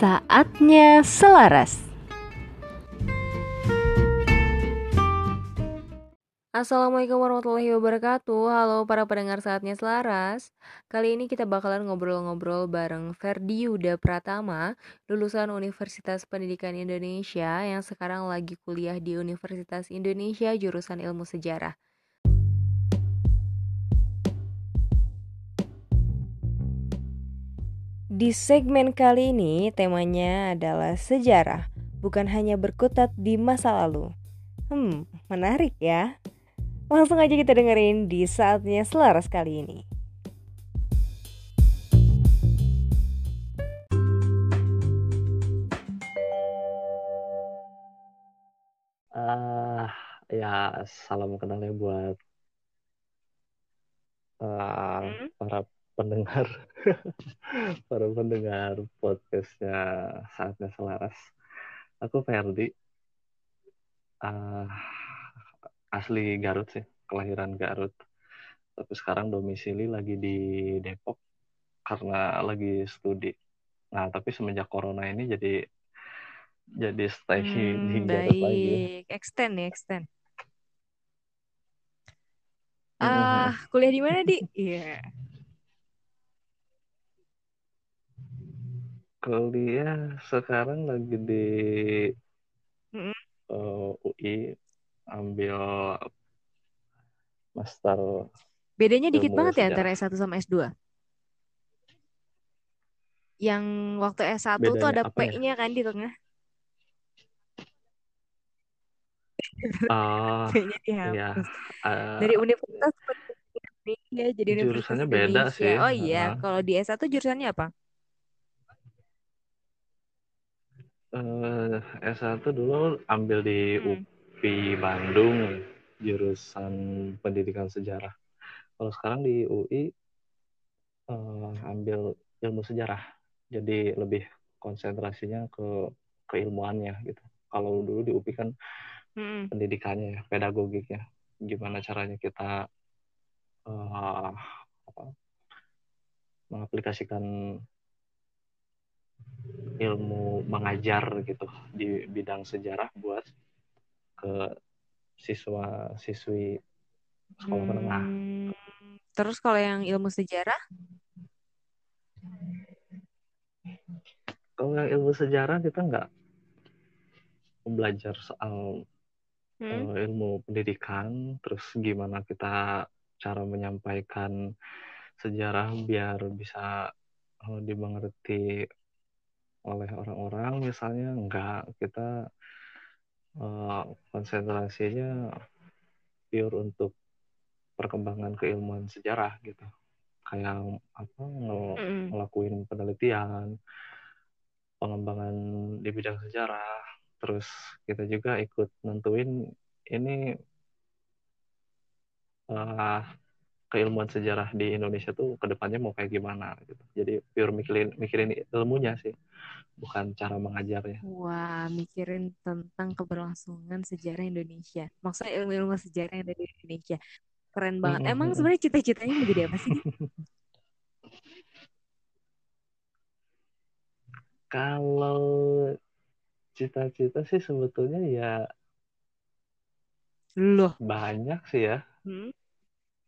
Saatnya selaras. Assalamualaikum warahmatullahi wabarakatuh. Halo para pendengar saatnya selaras. Kali ini kita bakalan ngobrol-ngobrol bareng Ferdi Yuda Pratama Lulusan Universitas Pendidikan Indonesia Yang sekarang lagi kuliah di Universitas Indonesia Jurusan Ilmu Sejarah Di segmen kali ini temanya adalah sejarah Bukan hanya berkutat di masa lalu Hmm, menarik ya Langsung aja kita dengerin di saatnya selaras kali ini. Uh, ya salam kenal ya buat uh, hmm? para pendengar para pendengar podcastnya saatnya selaras. Aku Ferdi. Uh, asli Garut sih, kelahiran Garut. Tapi sekarang domisili lagi di Depok karena lagi studi. Nah, tapi semenjak corona ini jadi jadi stay hmm, di Garut baik. lagi. Extend ya, extend. Ah, uh, kuliah di mana, Di? Iya. Yeah. Kuliah sekarang lagi di mm -hmm. uh, UI ambil master bedanya dikit banget ya antara S1 sama S2 yang waktu S1 bedanya tuh ada P-nya ya? kan di tengah? Uh, P-nya dihapus iya, uh, dari Universitas Indonesia jadi jurusannya beda sih. Oh iya uh, kalau di S1 jurusannya apa uh, S1 dulu ambil di hmm. UPI Bandung jurusan pendidikan sejarah. Kalau sekarang di UI uh, eh, ambil ilmu sejarah, jadi lebih konsentrasinya ke keilmuannya gitu. Kalau dulu di UPI kan hmm. pendidikannya ya, pedagogiknya, gimana caranya kita uh, apa, mengaplikasikan ilmu mengajar gitu di bidang sejarah buat ke siswa siswi sekolah hmm, menengah. Terus kalau yang ilmu sejarah? Kalau yang ilmu sejarah kita nggak belajar soal hmm? uh, ilmu pendidikan, terus gimana kita cara menyampaikan sejarah biar bisa uh, dimengerti oleh orang-orang misalnya enggak kita uh, konsentrasinya pure untuk perkembangan keilmuan sejarah gitu. Kayak apa ng ngelakuin penelitian pengembangan di bidang sejarah terus kita juga ikut nentuin ini uh, keilmuan sejarah di Indonesia tuh ke depannya mau kayak gimana gitu jadi pure mikirin mikirin ilmunya sih bukan cara mengajarnya. Wah, mikirin tentang keberlangsungan sejarah Indonesia. Maksudnya ilmu-ilmu sejarah yang ada di Indonesia. Keren banget. Emang sebenarnya cita-citanya mau jadi apa sih? Kalau cita-cita sih sebetulnya ya loh banyak sih ya. Hmm?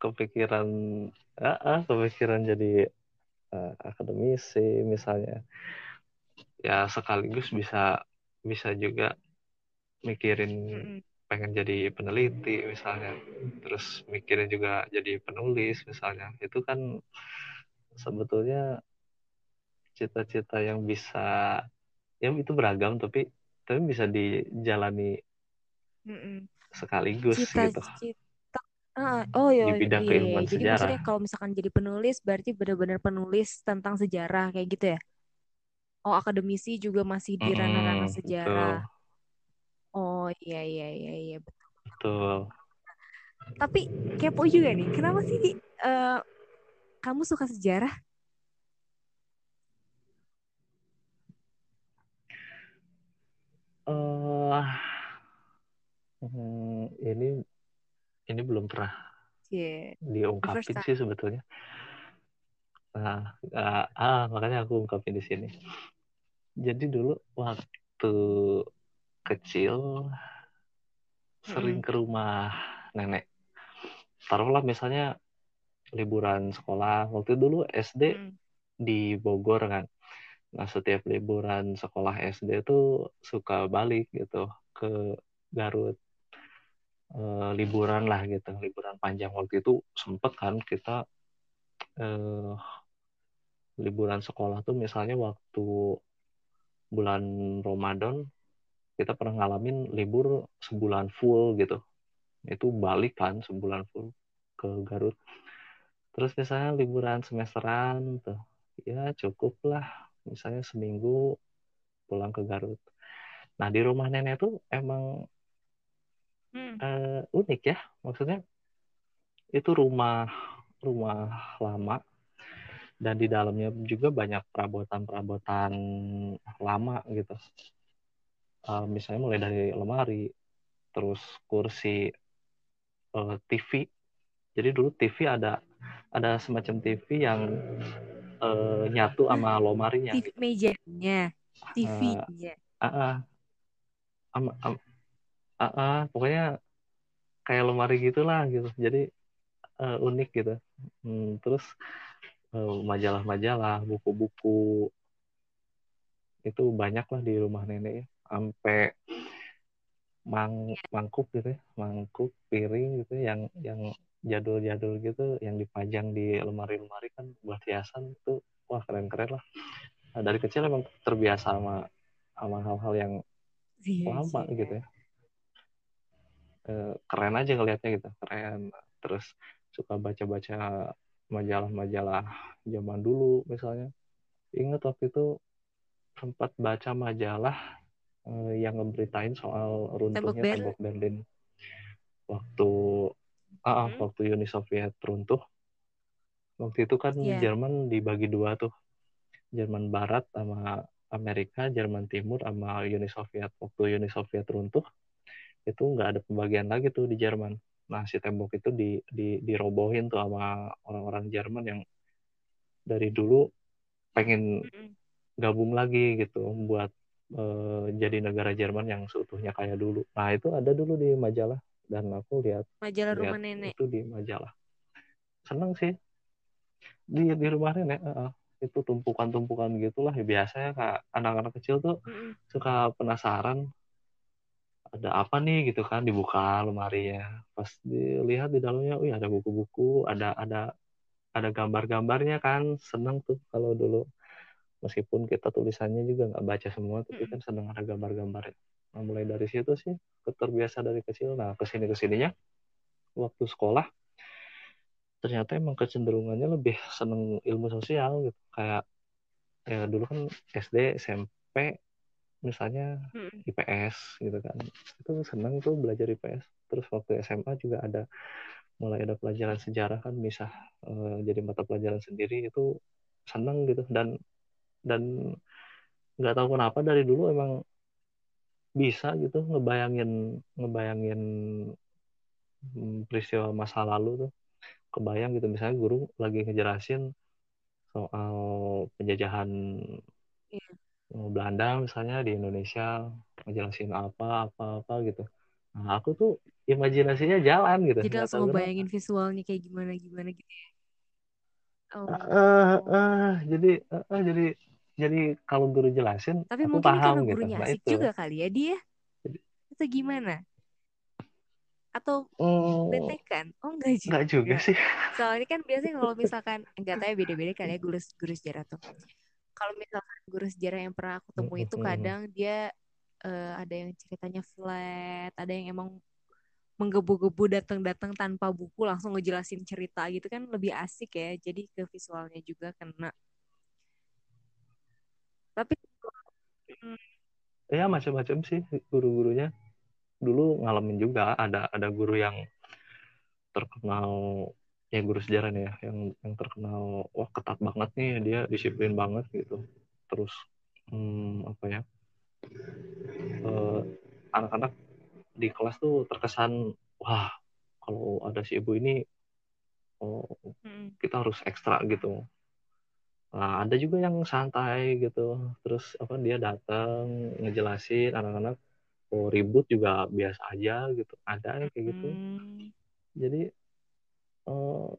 Kepikiran, ah, ah, kepikiran jadi uh, akademisi misalnya ya sekaligus bisa bisa juga mikirin pengen jadi peneliti misalnya terus mikirin juga jadi penulis misalnya itu kan sebetulnya cita-cita yang bisa ya itu beragam tapi tapi bisa dijalani Mm-mm. sekaligus cita, gitu cita. Ah, oh iya, di bidang iya, keilmuan jadi sejarah. maksudnya kalau misalkan jadi penulis berarti benar-benar penulis tentang sejarah kayak gitu ya? Oh, akademisi juga masih di ranah-ranah hmm, sejarah. Betul. Oh, iya iya iya iya betul. Betul. Tapi kepo juga nih, kenapa sih uh, kamu suka sejarah? Uh, ini ini belum pernah yeah. diungkapin sih sebetulnya. Nah, uh, ah makanya aku ungkapin di sini. Jadi dulu waktu kecil sering ke rumah nenek. Taruhlah misalnya liburan sekolah. Waktu dulu SD Mm-mm. di Bogor kan. Nah setiap liburan sekolah SD tuh suka balik gitu ke Garut eh, liburan lah gitu liburan panjang. Waktu itu sempet kan kita eh, liburan sekolah tuh misalnya waktu bulan Ramadan kita pernah ngalamin libur sebulan full gitu. Itu balik kan sebulan full ke Garut. Terus misalnya liburan semesteran tuh ya cukup lah. Misalnya seminggu pulang ke Garut. Nah di rumah nenek tuh emang Eh, unik ya maksudnya itu rumah rumah lama. Dan di dalamnya juga banyak perabotan-perabotan lama gitu. Eh, misalnya mulai dari lemari terus kursi eh, TV jadi dulu TV ada ada semacam TV yang eh, nyatu sama lomarinya TV gitu. mejanya, TV-nya. ah, ah, am- am- ah, ah, pokoknya kayak lemari gitulah gitu. Jadi eh, unik gitu. Hmm, terus eh, majalah-majalah, buku-buku itu banyak lah di rumah nenek ya. Sampai mang mangkuk gitu ya, mangkuk piring gitu ya, yang yang jadul-jadul gitu yang dipajang di lemari-lemari kan buat hiasan itu wah keren-keren lah. Nah, dari kecil emang terbiasa sama sama hal-hal yang Iya, lama gitu ya. Eh, keren aja ngelihatnya gitu, keren. Terus suka baca-baca majalah-majalah zaman dulu misalnya. Ingat waktu itu sempat baca majalah eh, yang ngeberitain soal Tembok runtuhnya Berlin. tembok Berlin waktu ah, ah, Hmm? waktu Uni Soviet runtuh. Waktu itu kan Iya. Jerman dibagi dua tuh. Jerman Barat sama Amerika, Jerman Timur sama Uni Soviet. Waktu Uni Soviet runtuh, itu nggak ada pembagian lagi tuh di Jerman. Nah, si tembok itu di, di, dirobohin tuh sama orang-orang Jerman yang dari dulu pengen gabung lagi gitu buat eh, jadi negara Jerman yang seutuhnya kayak dulu. Nah, itu ada dulu di majalah dan aku lihat Majalah lihat rumah nenek. itu di majalah. Seneng sih di di rumah nenek. eh, itu tumpukan-tumpukan gitulah biasanya kak anak-anak kecil tuh Mm-mm. suka penasaran ada apa nih gitu kan dibuka lemarinya pas dilihat di dalamnya wih ada buku-buku ada ada ada gambar-gambarnya kan. Seneng tuh kalau dulu. Meskipun kita tulisannya juga nggak baca semua tapi kan seneng ada gambar-gambarnya nah mulai dari situ sih terbiasa dari kecil. Nah ke sini ke sininya waktu sekolah ternyata emang kecenderungannya lebih seneng ilmu sosial gitu. Kayak ya dulu kan SD SMP misalnya Mm-mm. IPS gitu kan itu seneng tuh belajar IPS terus waktu SMA juga ada mulai ada pelajaran sejarah kan bisa eh, jadi mata pelajaran sendiri itu seneng gitu dan dan nggak tahu kenapa dari dulu emang bisa gitu ngebayangin ngebayangin hmm, peristiwa masa lalu tuh kebayang gitu misalnya guru lagi ngejelasin soal penjajahan Iya. Belanda misalnya di Indonesia ngejelasin apa apa apa gitu nah aku tuh imajinasinya jalan gitu Jadi langsung ngebayangin visualnya kayak gimana gimana gitu. ya. Oh. eh, jadi eh, eh, jadi jadi kalau guru jelasin Tapi aku mungkin karena paham gitu gurunya nah asik itu juga kali ya dia. Atau gimana? Atau mm, bete kan? Oh enggak nggak juga juga. sih Soalnya kan biasanya kalau misalkan enggak tahu ya beda-beda kali ya guru guru sejarah tuh. Kalau misalkan guru sejarah yang pernah aku temui itu kadang dia eh, ada yang ceritanya flat, ada yang emang menggebu-gebu datang-datang tanpa buku langsung ngejelasin cerita gitu kan lebih asik ya. Jadi ke visualnya juga kena. Tapi ya macam-macam sih guru-gurunya dulu ngalamin juga ada ada guru yang terkenal ya guru sejarah nih ya yang yang terkenal wah ketat banget nih dia disiplin banget gitu terus hmm, apa ya eh, anak-anak di kelas tuh terkesan wah kalau ada si ibu ini oh, mm, kita harus ekstra gitu Nah, ada juga yang santai gitu. Terus apa dia datang ngejelasin anak-anak oh ribut juga biasa aja gitu. Ada kayak gitu. Hmm. Jadi uh,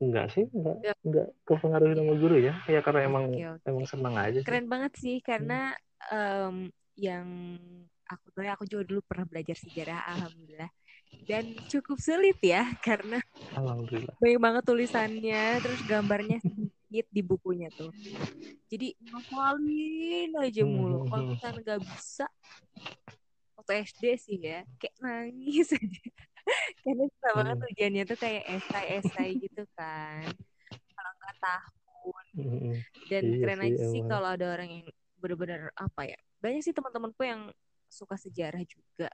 enggak sih, enggak Ya. enggak kepengaruhi sama guru ya. Ya karena emang Oke, oke. emang senang aja sih. Keren banget sih karena em, yang aku tahu ya, aku juga dulu pernah belajar sejarah alhamdulillah dan cukup sulit ya karena Alhamdulillah. banyak banget tulisannya terus gambarnya sedikit di bukunya tuh jadi ngapalin aja mulu kalau misalnya nggak bisa waktu SD sih ya kayak nangis aja karena susah banget Hmm. ujiannya tuh kayak esai-esai gitu kan. Kalau nggak tahun. Dan Iya keren sih, aja sih kalau ada orang yang bener-bener apa ya banyak sih teman-temanku yang suka sejarah juga.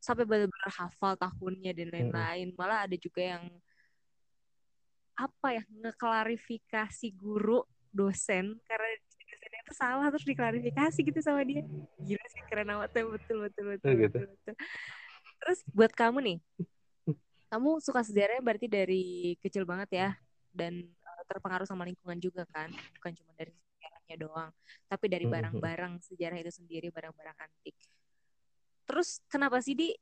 Sampai bener-bener hafal tahunnya dan lain-lain. Malah ada juga yang apa ya ngeklarifikasi guru dosen. Karena dosennya itu salah terus diklarifikasi gitu sama dia. Gila sih keren amat ya betul betul betul Oh, gitu. betul, betul. Terus buat kamu nih kamu suka sejarahnya berarti dari kecil banget ya dan eh, terpengaruh sama lingkungan juga kan bukan cuma dari sejarahnya doang tapi dari Mhm. barang-barang sejarah itu sendiri barang-barang antik terus kenapa sih di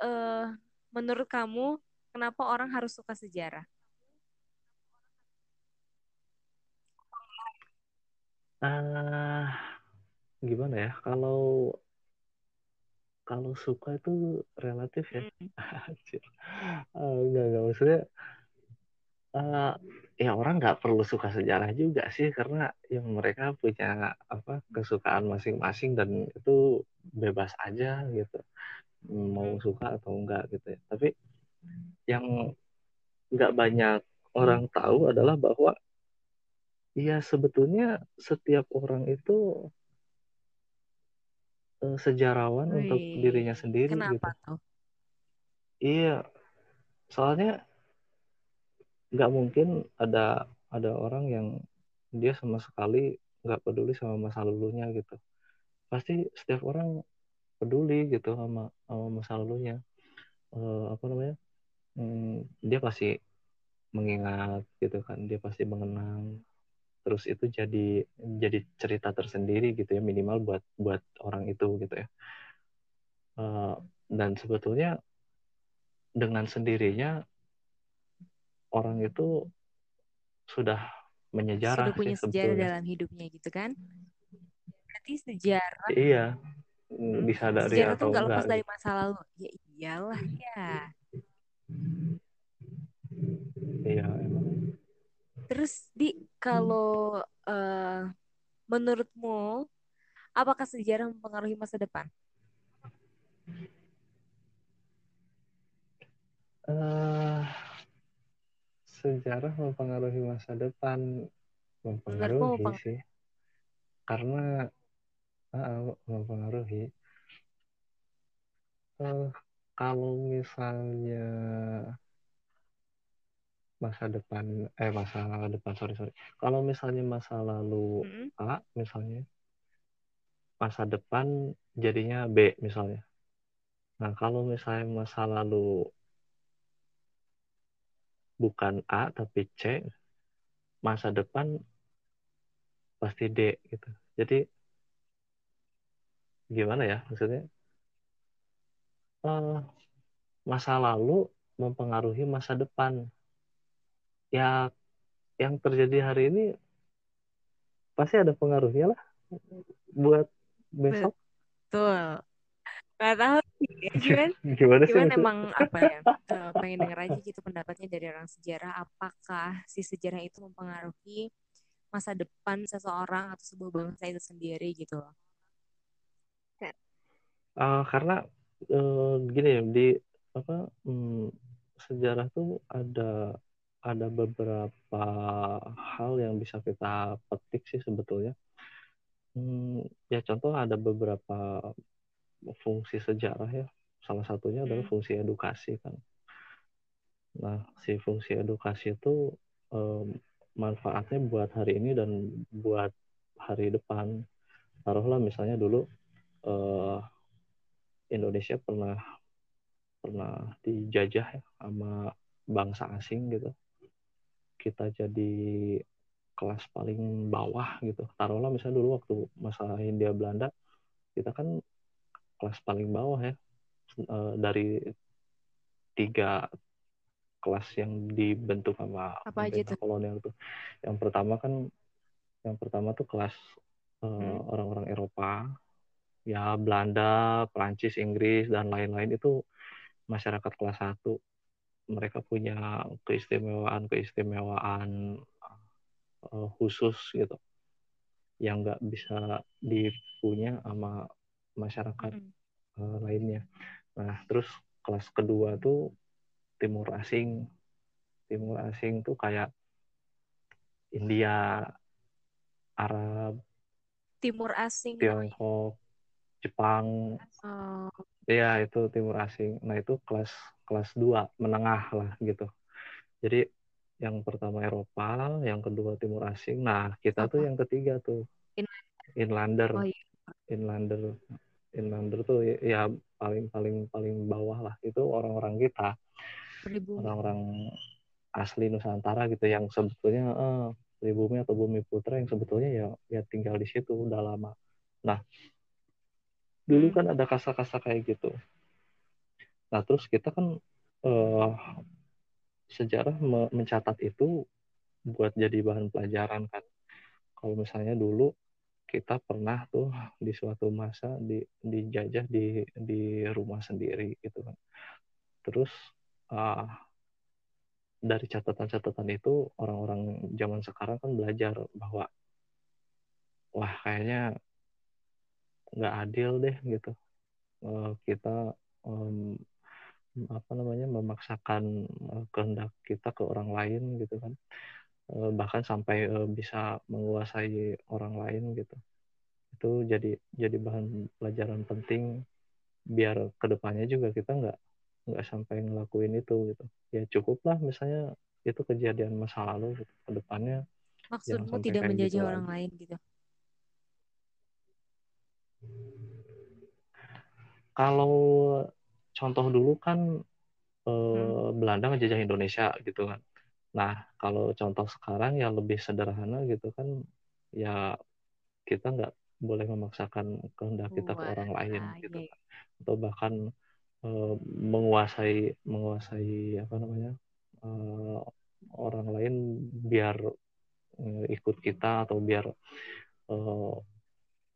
eh, menurut kamu kenapa orang harus suka sejarah Ah, gimana ya? Kalau kalau suka itu relatif ya. Hmm. Anjir. Ah, enggak, enggak. Maksudnya, eh, ya orang nggak perlu suka sejarah juga sih, karena yang mereka punya apa kesukaan masing-masing dan itu bebas aja gitu. Mau suka atau enggak gitu ya. Tapi yang nggak banyak orang tahu adalah bahwa ya sebetulnya setiap orang itu sejarawan untuk Wih, dirinya sendiri gitu. kenapa tuh Iya, soalnya nggak mungkin ada ada orang yang dia sama sekali nggak peduli sama masa lalunya gitu. Pasti setiap orang peduli gitu sama, sama masa lalunya. Eh, apa namanya? Hmm, dia pasti mengingat gitu kan, dia pasti mengenang. Terus itu jadi jadi cerita tersendiri gitu ya minimal buat buat orang itu gitu ya. Eh, dan sebetulnya dengan sendirinya orang itu sudah menyejarah sudah punya sih sejarah sebetulnya. dalam hidupnya gitu kan berarti sejarah Iya, disadari sejarah tuh atau enggak. lepas dari gitu. masa lalu ya iyalah ya Iya, emang. terus di kalau eh, menurutmu apakah sejarah mempengaruhi masa depan Eh, sejarah mempengaruhi masa depan, menurutmu mempengaruhi mempengaruhi sih. Karena ah, mempengaruhi. Eh, kalau misalnya masa depan, eh masa depan, sorry sorry. Kalau misalnya masa lalu Mm-mm. A, misalnya masa depan jadinya B misalnya. Nah, kalau misalnya masa lalu bukan A tapi C, masa depan pasti D gitu. Jadi gimana ya maksudnya? Eh, masa lalu mempengaruhi masa depan. Ya, yang terjadi hari ini pasti ada pengaruhnya lah buat besok. betul. Nggak tahu sih ya cuman Gimana sih cuman emang apa ya eh, pengen denger aja gitu pendapatnya dari orang sejarah. Apakah si sejarah itu mempengaruhi masa depan seseorang atau sebuah bangsa itu sendiri gitu loh? Eh, karena eh, gini ya di apa hmm, sejarah tuh ada ada beberapa hal yang bisa kita petik sih sebetulnya. Hmm, ya contoh ada beberapa fungsi sejarah ya. Salah satunya adalah Hmm. fungsi edukasi kan. Nah, si fungsi edukasi itu em, manfaatnya buat hari ini dan buat hari depan. Taruhlah misalnya dulu eh, Indonesia pernah pernah dijajah ya sama bangsa asing gitu. Kita jadi kelas paling bawah gitu. Taruhlah misalnya dulu waktu masa Hindia Belanda kita kan kelas paling bawah ya. Uh, dari tiga kelas yang dibentuk sama Apa pemerintah kolonial itu yang pertama kan yang pertama tuh kelas uh, hmm. orang-orang Eropa. Ya Belanda Prancis Inggris dan lain-lain itu masyarakat kelas satu mereka punya keistimewaan keistimewaan uh, khusus gitu yang nggak bisa dipunya sama masyarakat mm uh, lainnya. Nah terus kelas kedua tuh timur asing, timur asing tuh kayak India, Arab, timur asing, Tiongkok, Jepang, oh. ya itu timur asing. Nah itu kelas kelas dua menengah lah gitu. Jadi yang pertama Eropa, yang kedua Timur Asing. Nah, kita Apa? tuh yang ketiga tuh Inlander. Oh, iya. Inlander. Inlander tuh ya paling paling paling bawah lah. Itu orang-orang kita. Orang-orang asli Nusantara gitu yang sebetulnya eh, pribumi atau bumi putra yang sebetulnya ya ya tinggal di situ udah lama. Nah, dulu hmm. kan ada kasa-kasa kayak gitu. Nah, terus kita kan eh, sejarah mencatat itu buat jadi bahan pelajaran kan. Kalau misalnya dulu kita pernah tuh di suatu masa di dijajah di di rumah sendiri gitu kan. Terus uh, dari catatan-catatan itu orang-orang zaman sekarang kan belajar bahwa wah kayaknya nggak adil deh gitu. Uh, kita um, apa namanya memaksakan uh, kehendak kita ke orang lain gitu kan uh, bahkan sampai uh, bisa menguasai orang lain gitu itu jadi jadi bahan pelajaran penting biar ke depannya juga kita nggak nggak sampai ngelakuin itu gitu ya cukuplah misalnya itu kejadian masa lalu gitu. ke depannya maksudmu tidak menjajah gitu orang lagi. lain gitu kalau contoh dulu kan eh, hmm. Belanda ngejajah Indonesia gitu kan. Nah, kalau contoh sekarang yang lebih sederhana gitu kan, ya kita nggak boleh memaksakan kehendak kita Wah, ke orang lain nah, gitu iya. kan. Atau bahkan eh, menguasai menguasai apa namanya eh, orang lain biar eh, ikut kita atau biar eh,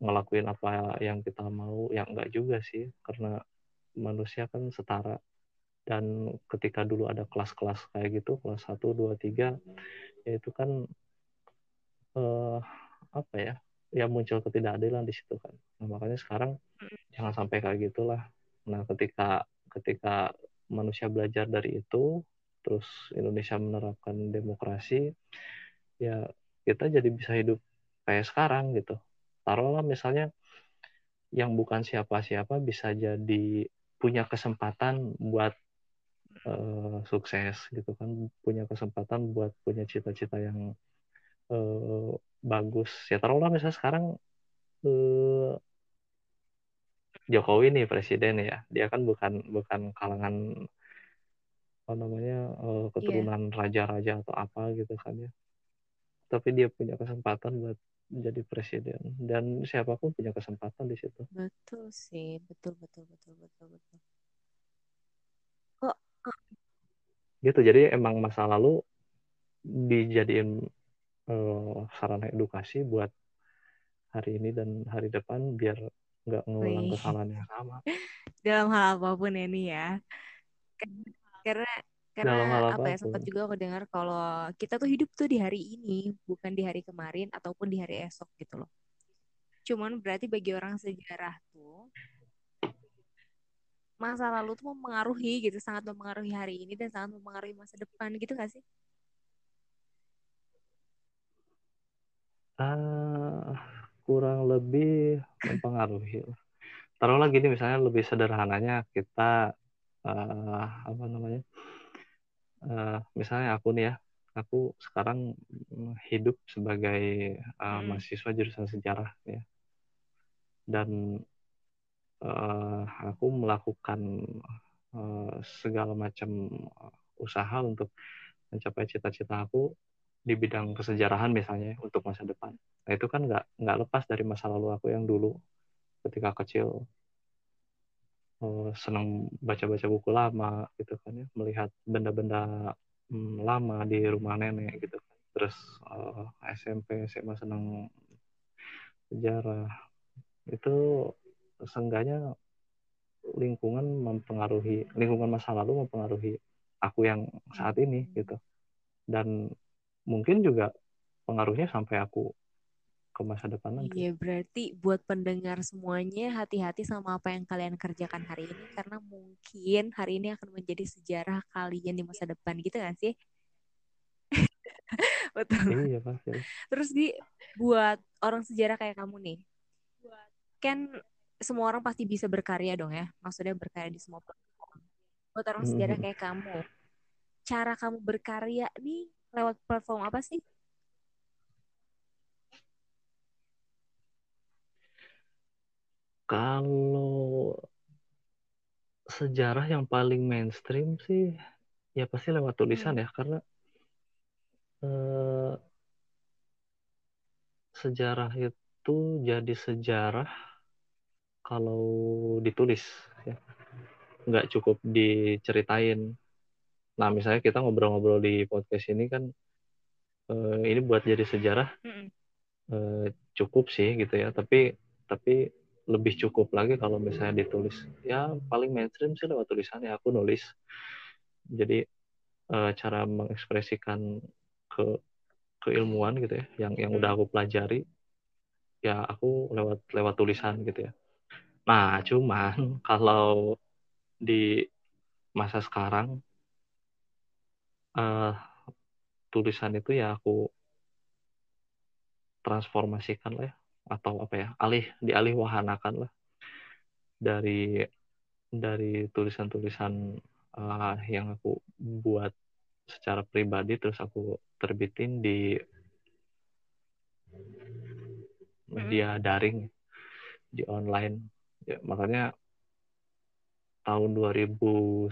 ngelakuin apa yang kita mau, yang enggak juga sih, karena manusia kan setara. Dan ketika dulu ada kelas-kelas kayak gitu kelas 1, 2, 3 ya itu kan eh, apa ya ya muncul ketidakadilan di situ kan. Nah, makanya sekarang jangan sampai kayak gitulah. Nah ketika ketika manusia belajar dari itu terus Indonesia menerapkan demokrasi ya kita jadi bisa hidup kayak sekarang gitu. Taruhlah misalnya yang bukan siapa-siapa bisa jadi punya kesempatan buat uh, sukses gitu kan. Punya kesempatan buat punya cita-cita yang uh, bagus. Ya taruhlah misalnya sekarang uh, Jokowi nih presiden ya. Dia kan bukan bukan kalangan apa namanya uh, keturunan raja raja-raja atau apa gitu kan ya. Tapi dia punya kesempatan buat jadi presiden dan siapa pun punya kesempatan di situ. Betul sih, betul betul betul betul betul. Kok gitu jadi emang masa lalu dijadiin uh, sarana edukasi buat hari ini dan hari depan biar nggak ngulang kesalahan yang sama. Dalam hal apa pun ini ya. Karena karena apa ya sempat juga aku dengar kalau kita tuh hidup tuh di hari ini bukan di hari kemarin ataupun di hari esok gitu loh. Cuman berarti bagi orang sejarah tuh masa lalu tuh mempengaruhi gitu sangat mempengaruhi hari ini dan sangat mempengaruhi masa depan gitu gak sih? Uh, kurang lebih mempengaruhi taruhlah gini misalnya lebih sederhananya kita uh, apa namanya uh, misalnya aku nih ya, aku sekarang hidup sebagai uh, hmm. mahasiswa jurusan sejarah ya, dan uh, aku melakukan uh, segala macam usaha untuk mencapai cita-cita aku di bidang kesejarahan misalnya untuk masa depan. Nah itu kan nggak nggak lepas dari masa lalu aku yang dulu ketika kecil uh, senang baca-baca buku lama gitu kan ya, melihat benda-benda um, lama di rumah nenek gitu kan. Terus uh, SMP SMA senang sejarah. Itu seenggaknya lingkungan mempengaruhi lingkungan masa lalu mempengaruhi aku yang saat ini gitu. Dan mungkin juga pengaruhnya sampai aku ke masa depan nanti. Iya, berarti buat pendengar semuanya hati-hati sama apa yang kalian kerjakan hari ini karena mungkin hari ini akan menjadi sejarah kalian di masa depan gitu gak sih? Betul. Iya pasti. Terus di buat orang sejarah kayak kamu nih, kan semua orang pasti bisa berkarya dong ya. Maksudnya berkarya di semua platform. Buat orang sejarah kayak kamu, cara kamu berkarya nih lewat platform apa sih? Kalau sejarah yang paling mainstream sih ya pasti lewat tulisan hmm. ya karena eh, sejarah itu jadi sejarah kalau ditulis ya. Nggak cukup diceritain. Nah misalnya kita ngobrol-ngobrol di podcast ini kan eh, ini buat jadi sejarah eh, cukup sih gitu ya. Tapi tapi lebih cukup lagi kalau misalnya ditulis. Ya paling mainstream sih lewat tulisannya aku nulis. Jadi uh, cara mengekspresikan ke keilmuan gitu ya yang yang udah aku pelajari ya aku lewat lewat tulisan gitu ya. Nah cuman kalau di masa sekarang uh, tulisan itu ya aku transformasikan lah ya atau apa ya alih dialih wahanakan lah dari dari tulisan-tulisan uh, yang aku buat secara pribadi terus aku terbitin di media hmm. daring di online ya, makanya tahun 2019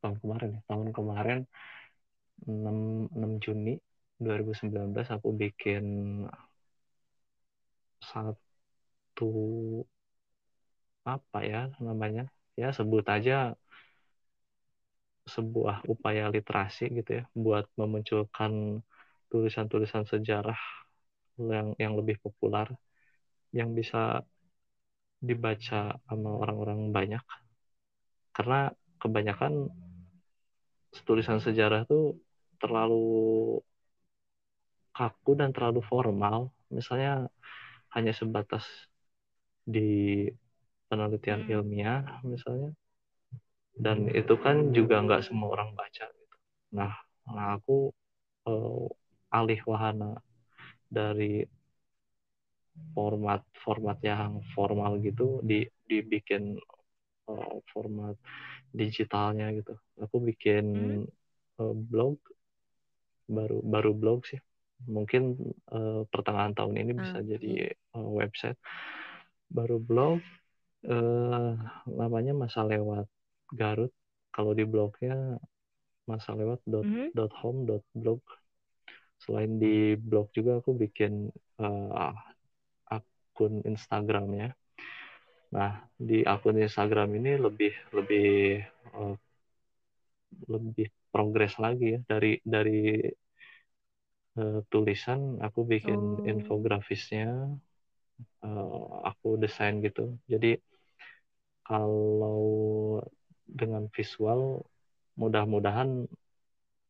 tahun kemarin ya tahun kemarin 6, 6 Juni 2019 aku bikin satu apa ya namanya? Ya sebut aja sebuah upaya literasi gitu ya buat memunculkan tulisan-tulisan sejarah yang yang lebih populer yang bisa dibaca sama orang-orang banyak. Karena kebanyakan tulisan sejarah itu terlalu kaku dan terlalu formal. Misalnya hanya sebatas di penelitian hmm. ilmiah misalnya dan itu kan juga nggak semua orang baca gitu. nah nah aku uh, alih wahana dari format format yang formal gitu di dibikin uh, format digitalnya gitu aku bikin hmm. uh, blog baru baru blog sih mungkin uh, pertengahan tahun ini bisa hmm. jadi uh, website baru blog uh, namanya masa lewat Garut kalau di blognya masa lewat dot, mm -hmm. dot home dot blog selain di blog juga aku bikin uh, akun Instagramnya nah di akun Instagram ini lebih lebih uh, lebih progres lagi ya dari dari uh, tulisan aku bikin oh. infografisnya uh, aku desain gitu jadi kalau dengan visual mudah-mudahan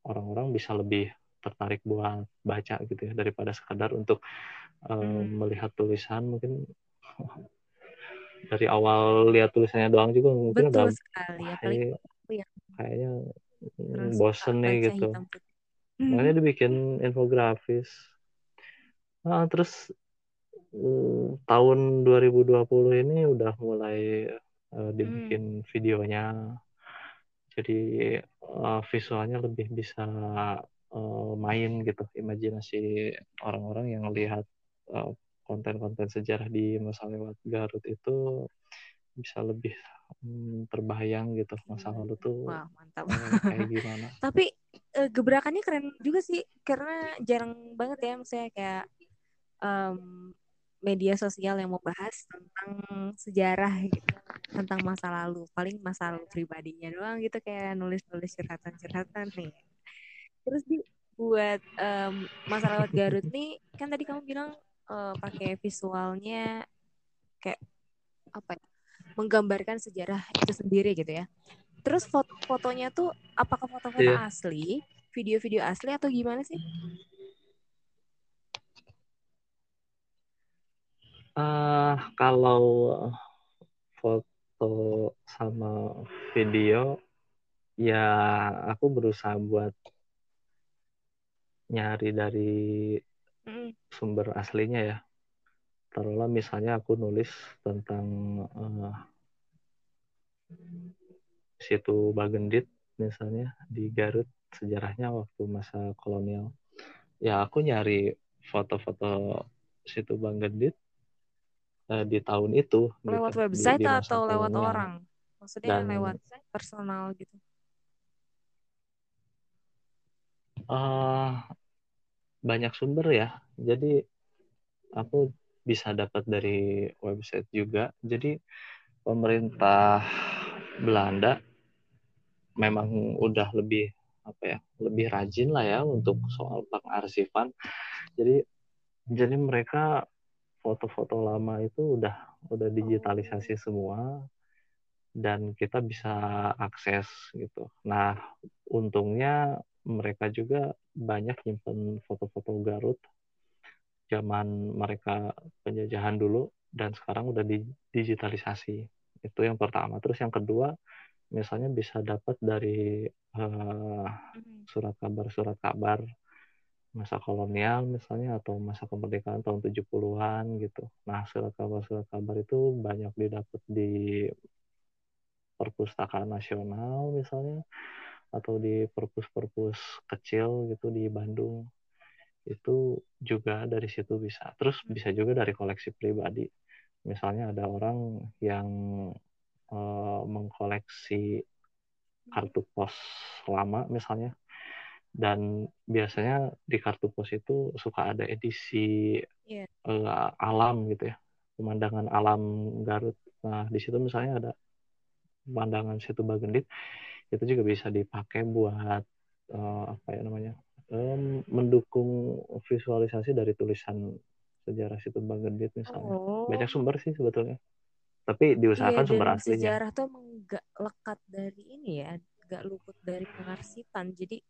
orang-orang bisa lebih tertarik buat baca gitu ya daripada sekadar untuk uh, hmm. melihat tulisan mungkin dari awal lihat tulisannya doang juga mungkin Betul udah sekali, kayak, kayaknya bosen nih gitu makanya dibikin infografis. Nah, terus uh, tahun 2020 ini udah mulai uh, dibikin hmm. videonya. Jadi uh, visualnya lebih bisa uh, main gitu. Imajinasi orang-orang yang lihat uh, konten-konten sejarah di masa lewat Garut itu bisa lebih um, terbayang gitu. Masa lalu tuh Wah, mantap. kayak gimana. Tapi uh, gebrakannya keren juga sih karena jarang banget ya misalnya kayak um, media sosial yang mau bahas tentang sejarah gitu tentang masa lalu paling masa lalu pribadinya doang gitu kayak nulis-nulis curhatan-curhatan nih. Terus di buat um, masa lewat Garut nih kan tadi kamu bilang uh, pakai visualnya kayak apa ya menggambarkan sejarah itu sendiri gitu ya terus foto-fotonya tuh apakah foto-foto yeah. asli video-video asli atau gimana sih uh, kalau foto sama video ya aku berusaha buat nyari dari mm. sumber aslinya ya taruhlah misalnya aku nulis tentang uh, situ Bagendit misalnya di Garut sejarahnya waktu masa kolonial ya aku nyari foto-foto situ Bagendit uh, di tahun itu lewat gitu, website di, di atau kolonial. lewat orang maksudnya Dan, lewat personal gitu uh, banyak sumber ya jadi aku bisa dapat dari website juga. Jadi pemerintah Belanda memang udah lebih apa ya lebih rajin lah ya untuk soal pengarsifan. Jadi jadi mereka foto-foto lama itu udah udah digitalisasi semua dan kita bisa akses gitu. Nah untungnya mereka juga banyak nyimpen foto-foto Garut zaman mereka penjajahan dulu dan sekarang udah digitalisasi. Itu yang pertama. Terus yang kedua, misalnya bisa dapat dari uh, surat kabar-surat kabar masa kolonial misalnya atau masa kemerdekaan tahun 70-an gitu. Nah, surat kabar-surat kabar itu banyak didapat di perpustakaan nasional misalnya atau di perpus-perpus kecil gitu di Bandung itu juga dari situ bisa. Terus bisa juga dari koleksi pribadi. Misalnya ada orang yang uh, mengkoleksi kartu pos lama misalnya dan biasanya di kartu pos itu suka ada edisi yeah. Uh, alam gitu ya pemandangan alam Garut nah di situ misalnya ada pemandangan situ Bagendit itu juga bisa dipakai buat uh, apa ya namanya um, mendukung visualisasi dari tulisan sejarah situ Bagendit misalnya. Oh. Banyak sumber sih sebetulnya. Tapi diusahakan iya, sumber aslinya. Sejarah tuh emang gak lekat dari ini ya, gak luput dari pengarsipan. Jadi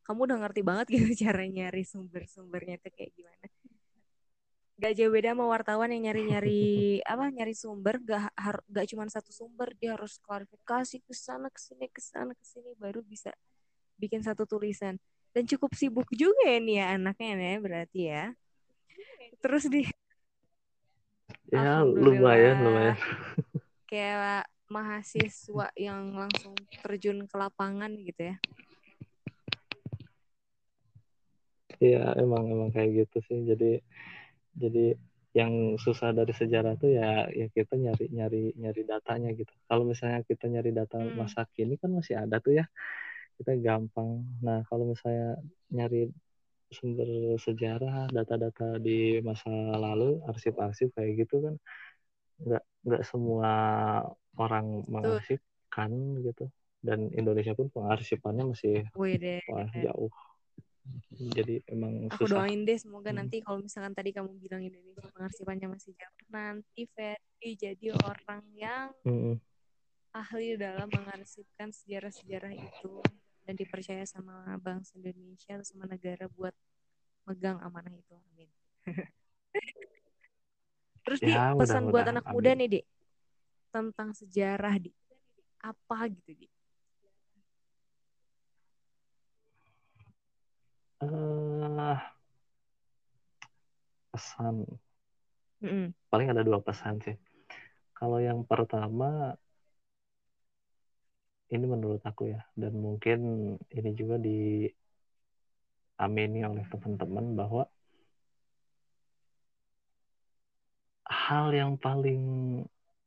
kamu udah ngerti banget gitu cara nyari sumber-sumbernya tuh kayak gimana. Gak jauh beda sama wartawan yang nyari-nyari apa nyari sumber gak har, gak cuma satu sumber dia harus klarifikasi ke sana ke sini ke sana ke sini baru bisa bikin satu tulisan dan cukup sibuk juga ya nih ya anaknya ya berarti ya terus di ya lumayan lumayan. Kayak mahasiswa yang langsung terjun ke lapangan gitu ya. Iya emang emang kayak gitu sih. Jadi jadi yang susah dari sejarah tuh ya ya kita nyari nyari nyari datanya gitu. Kalau misalnya kita nyari data hmm. masa kini kan masih ada tuh ya. Kita gampang. Nah, kalau misalnya nyari sumber sejarah, data-data di masa lalu, arsip-arsip kayak gitu kan nggak nggak semua orang mengarsipkan gitu. Dan Indonesia pun pengarsipannya masih wah, jauh. Jadi emang Aku susah. doain deh semoga hmm. nanti kalau misalkan tadi kamu bilang Indonesia pengarsipannya masih jauh, nanti Ferdi jadi orang yang hmm. ahli dalam mengarsipkan sejarah-sejarah itu dan dipercaya sama bangsa Indonesia atau sama negara buat megang amanah itu. Amin. Terus ya, di pesan buat anak amin. muda nih, Dik. Tentang sejarah, Dik. Apa gitu, Dik? Uh, pesan. Mm -mm. Paling ada dua pesan sih. Kalau yang pertama ini menurut aku ya dan mungkin ini juga diamini oleh teman-teman bahwa hal yang paling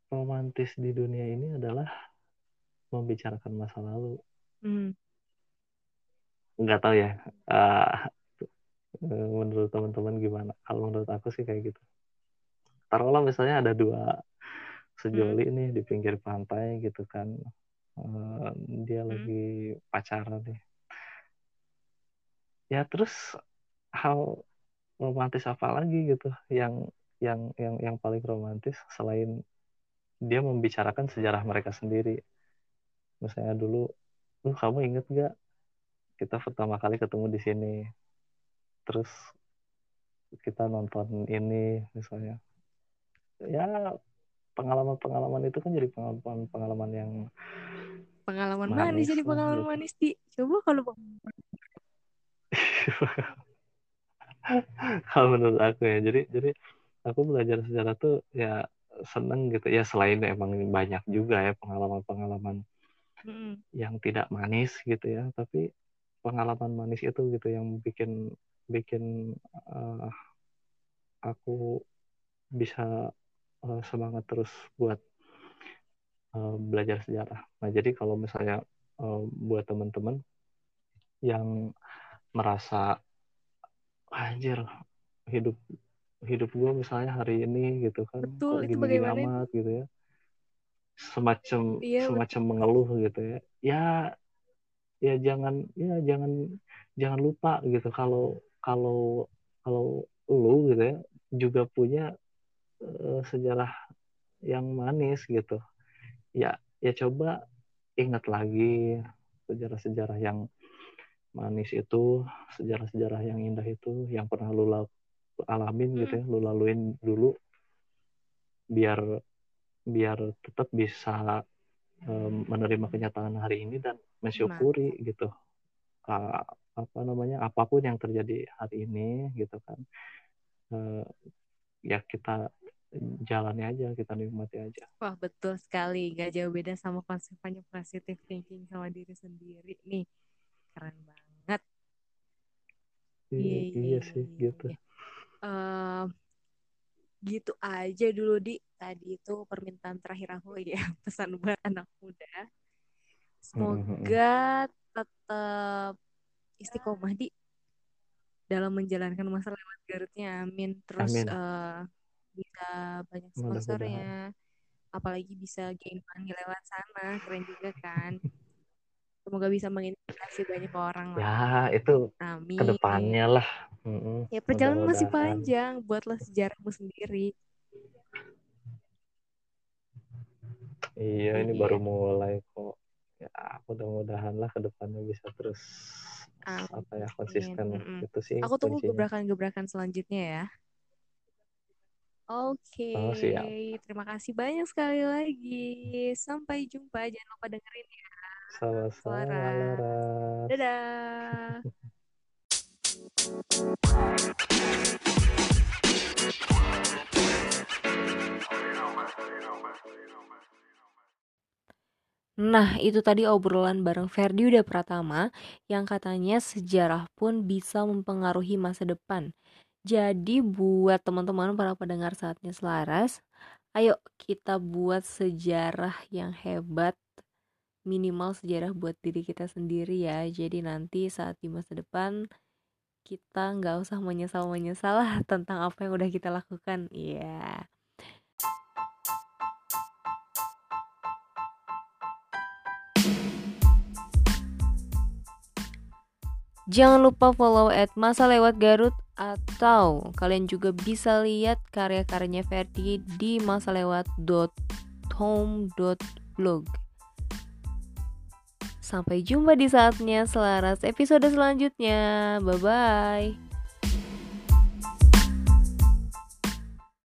romantis di dunia ini adalah membicarakan masa lalu. Hmm. nggak tahu ya uh, menurut teman-teman gimana kalau menurut aku sih kayak gitu taruhlah misalnya ada dua sejoli hmm. nih di pinggir pantai gitu kan uh, dia hmm. lagi pacaran nih. Ya terus hal romantis apa lagi gitu yang yang yang yang paling romantis selain dia membicarakan sejarah mereka sendiri? Misalnya dulu lu kamu inget gak kita pertama kali ketemu di sini? Terus kita nonton ini misalnya. Ya pengalaman-pengalaman itu kan jadi pengalaman-pengalaman yang pengalaman manis, manis jadi pengalaman manis di. Coba kalau kalau menurut aku ya jadi jadi aku belajar sejarah tuh ya seneng gitu. Ya selain emang banyak juga ya pengalaman-pengalaman mm. yang tidak manis gitu ya tapi pengalaman manis itu gitu yang bikin bikin uh, aku bisa uh, semangat terus buat uh, belajar sejarah. Nah jadi kalau misalnya uh, buat teman-teman yang merasa anjir hidup hidup gue misalnya hari ini gitu kan Betul, kok gini gini amat gitu ya. Semacam iya, semacam mengeluh gitu ya. Ya ya jangan ya jangan jangan lupa gitu kalau kalau kalau lu gitu ya juga punya uh, sejarah yang manis gitu ya ya coba ingat lagi sejarah-sejarah yang manis itu sejarah-sejarah yang indah itu yang pernah lu alamin gitu ya lu laluin dulu biar biar tetap bisa um, menerima kenyataan hari ini dan mensyukuri gitu. Uh, apa namanya apa pun yang terjadi hari ini gitu kan. Uh, ya kita jalani aja kita nikmati aja. Wah betul sekali. Gak jauh beda sama konsepnya positive thinking sama diri sendiri. Nih keren banget. Iya, iya, iya sih iya, gitu. uh, gitu aja dulu di. Tadi itu permintaan terakhir aku ya pesan buat anak muda. Semoga tetap istiqomah di dalam menjalankan masa lewat Garutnya. Amin. Terus amin. Uh, bisa banyak sponsornya. Apalagi bisa gain money lewat sana. Keren juga kan. Semoga bisa menginspirasi banyak orang ya lah. itu Amin. ke depannya lah. Ya perjalanan masih panjang buatlah sejarahmu sendiri. Iya ini baru iya. mulai kok. Ya mudah-mudahan lah ke depannya bisa terus Amin. apa ya konsisten. Mm itu sih aku tunggu gebrakan-gebrakan selanjutnya ya Oke, okay. oh, terima kasih banyak sekali lagi. Sampai jumpa. Jangan lupa dengerin ya. Sama-sama, Dadah. Nah, itu tadi obrolan bareng Ferdi Uda Pratama yang katanya sejarah pun bisa mempengaruhi masa depan. Jadi buat teman-teman para pendengar saatnya selaras, ayo kita buat sejarah yang hebat minimal sejarah buat diri kita sendiri ya jadi nanti saat di masa depan kita nggak usah menyesal-menyesal lah tentang apa yang udah kita lakukan ya yeah. Jangan lupa follow at Masa Lewat Garut atau kalian juga bisa lihat karya-karyanya Ferdi di masalewat.home.blog. Sampai jumpa di saatnya selaras episode selanjutnya. Bye bye.